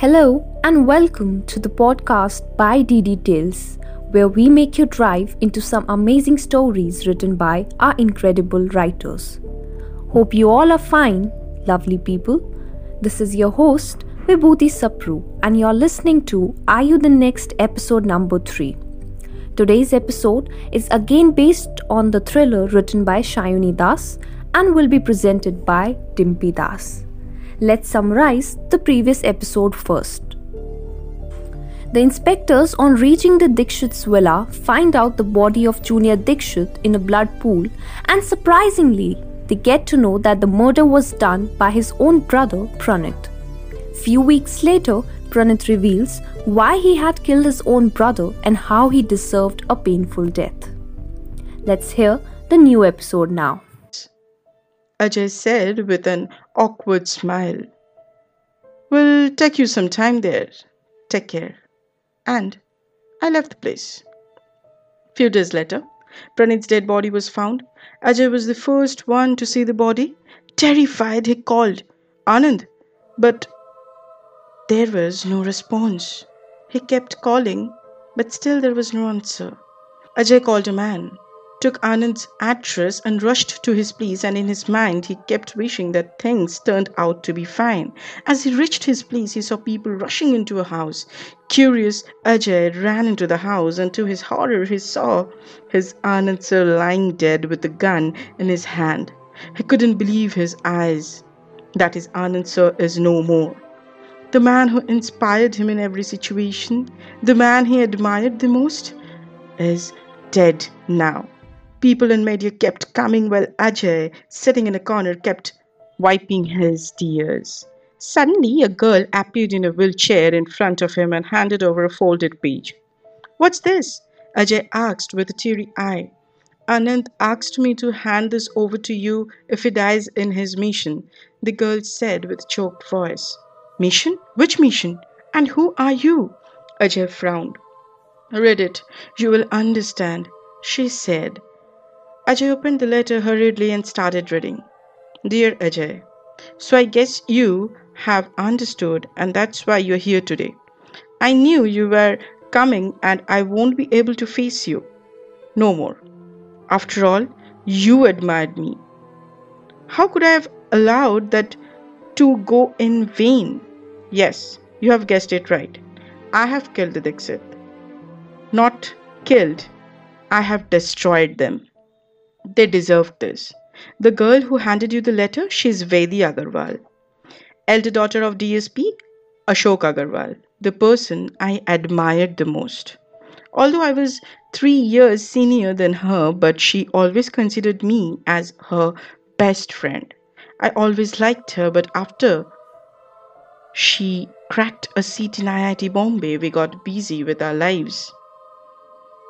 Hello and welcome to the podcast by DD Tales, where we make you drive into some amazing stories written by our incredible writers. Hope you all are fine, lovely people. This is your host, Vibhuti Sapru, and you're listening to Are You the Next episode number 3. Today's episode is again based on the thriller written by Shayuni Das and will be presented by Dimpy Das. Let's summarize the previous episode first. The inspectors, on reaching the Dikshit's villa, find out the body of Junior Dikshit in a blood pool, and surprisingly, they get to know that the murder was done by his own brother Pranit. Few weeks later, Pranit reveals why he had killed his own brother and how he deserved a painful death. Let's hear the new episode now. Ajay said with an awkward smile. Will take you some time there. Take care. And I left the place. Few days later, Pranit's dead body was found. Ajay was the first one to see the body. Terrified, he called, Anand. But there was no response. He kept calling, but still there was no answer. Ajay called a man took Anand's address and rushed to his place, and in his mind he kept wishing that things turned out to be fine. As he reached his place, he saw people rushing into a house. Curious, Ajay ran into the house, and to his horror, he saw his Anand sir lying dead with the gun in his hand. He couldn't believe his eyes. That his Anand sir is no more. The man who inspired him in every situation, the man he admired the most, is dead now. People in media kept coming while Ajay, sitting in a corner, kept wiping his tears. Suddenly, a girl appeared in a wheelchair in front of him and handed over a folded page. What's this? Ajay asked with a teary eye. Anand asked me to hand this over to you if he dies in his mission, the girl said with choked voice. Mission? Which mission? And who are you? Ajay frowned. Read it. You will understand, she said. Ajay opened the letter hurriedly and started reading. Dear Ajay, so I guess you have understood, and that's why you're here today. I knew you were coming, and I won't be able to face you. No more. After all, you admired me. How could I have allowed that to go in vain? Yes, you have guessed it right. I have killed the Dixit. Not killed, I have destroyed them. They deserved this. The girl who handed you the letter, she's Vedi Agarwal. Elder daughter of DSP, Ashok Agarwal, the person I admired the most. Although I was three years senior than her, but she always considered me as her best friend. I always liked her, but after she cracked a seat in IIT Bombay, we got busy with our lives.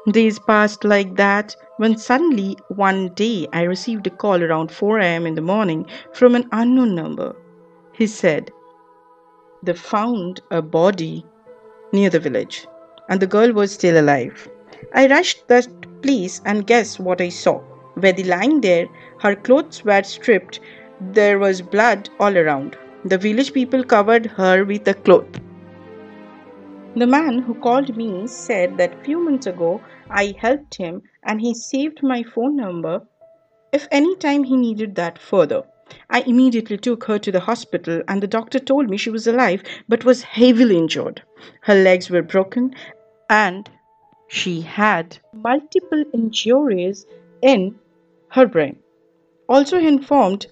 Days passed like that when suddenly one day I received a call around 4 am in the morning from an unknown number. He said, They found a body near the village and the girl was still alive. I rushed to that place and guess what I saw? Vedi lying there, her clothes were stripped, there was blood all around. The village people covered her with a cloth. The man who called me said that few months ago I helped him and he saved my phone number if any time he needed that further. I immediately took her to the hospital and the doctor told me she was alive but was heavily injured. Her legs were broken and she had multiple injuries in her brain. Also, he informed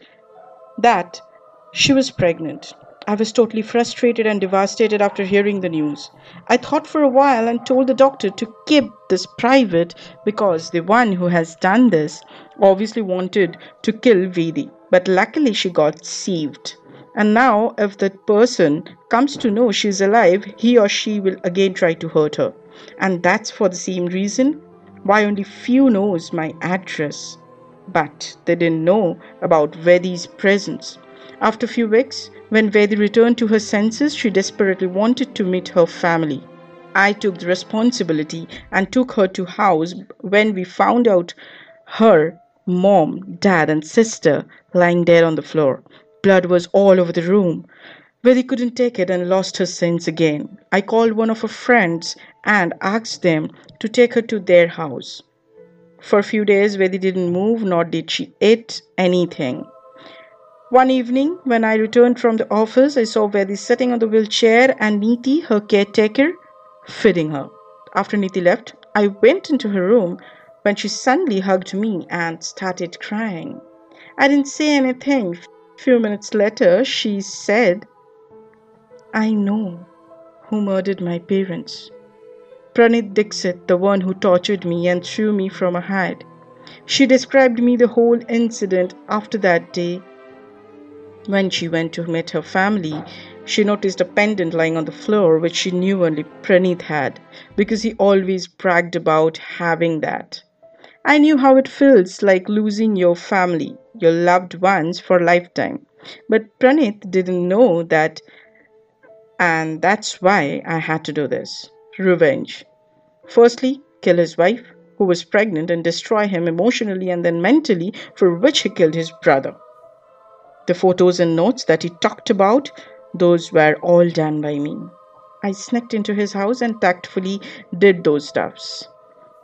that she was pregnant. I was totally frustrated and devastated after hearing the news. I thought for a while and told the doctor to keep this private because the one who has done this obviously wanted to kill Vedi. But luckily, she got saved. And now, if that person comes to know she's alive, he or she will again try to hurt her. And that's for the same reason why only few knows my address. But they didn't know about Vedi's presence. After a few weeks, when Vedi returned to her senses, she desperately wanted to meet her family. I took the responsibility and took her to house when we found out her mom, dad and sister lying there on the floor. Blood was all over the room. Vedi couldn't take it and lost her sense again. I called one of her friends and asked them to take her to their house. For a few days, Vedi didn't move, nor did she eat anything. One evening, when I returned from the office, I saw Vedi sitting on the wheelchair and Niti, her caretaker, feeding her. After Niti left, I went into her room when she suddenly hugged me and started crying. I didn't say anything. A few minutes later, she said, I know who murdered my parents. Pranit Dixit, the one who tortured me and threw me from a height. She described me the whole incident after that day. When she went to meet her family, she noticed a pendant lying on the floor which she knew only Pranit had because he always bragged about having that. I knew how it feels like losing your family, your loved ones for a lifetime. But Pranit didn't know that and that's why I had to do this. Revenge. Firstly, kill his wife, who was pregnant, and destroy him emotionally and then mentally, for which he killed his brother. The photos and notes that he talked about, those were all done by me. I sneaked into his house and tactfully did those stuffs.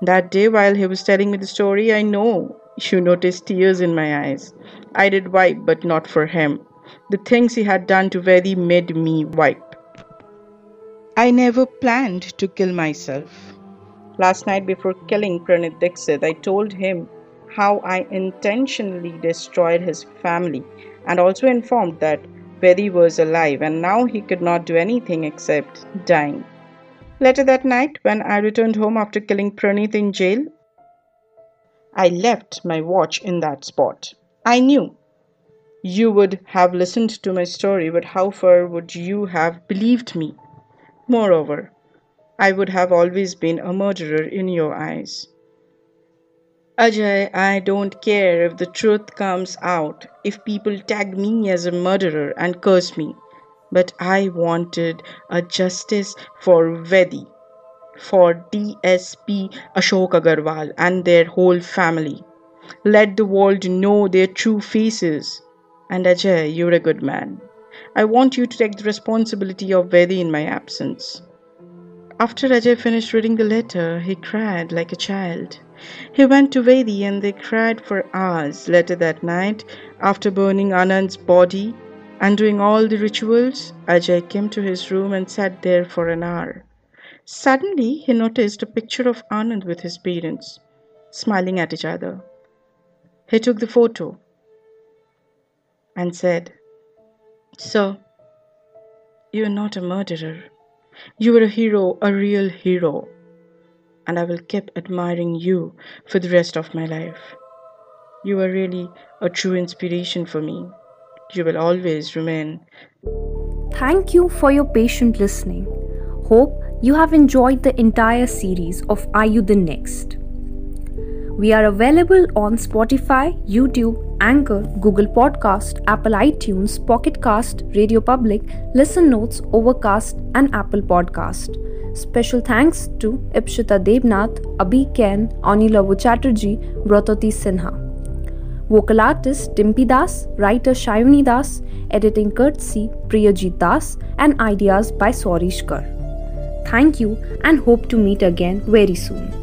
That day, while he was telling me the story, I know you noticed tears in my eyes. I did wipe, but not for him. The things he had done to Vedi made me wipe. I never planned to kill myself. Last night, before killing Pranit Dixit, I told him how I intentionally destroyed his family and also informed that Vedi was alive and now he could not do anything except dying. Later that night, when I returned home after killing Pranit in jail, I left my watch in that spot. I knew you would have listened to my story, but how far would you have believed me? Moreover, I would have always been a murderer in your eyes. Ajay, I don't care if the truth comes out, if people tag me as a murderer and curse me, but I wanted a justice for Vedi, for DSP Ashok Agarwal and their whole family. Let the world know their true faces. And Ajay, you're a good man. I want you to take the responsibility of Vedi in my absence. After Ajay finished reading the letter, he cried like a child. He went to Vedi and they cried for hours. Later that night, after burning Anand's body and doing all the rituals, Ajay came to his room and sat there for an hour. Suddenly, he noticed a picture of Anand with his parents, smiling at each other. He took the photo and said, Sir, you are not a murderer. You are a hero, a real hero. And I will keep admiring you for the rest of my life. You are really a true inspiration for me. You will always remain. Thank you for your patient listening. Hope you have enjoyed the entire series of Are You the Next? We are available on Spotify, YouTube, Anchor, Google Podcast, Apple iTunes, Pocket Cast, Radio Public, Listen Notes, Overcast, and Apple Podcast. Special thanks to Ipshita Debnath, Abhi Ken, Anilavu Chatterjee, Bratoti Sinha. Vocal artist Dimpy Das, writer Shayuni Das, editing courtesy Priyajit Das, and ideas by Sorish Kar. Thank you and hope to meet again very soon.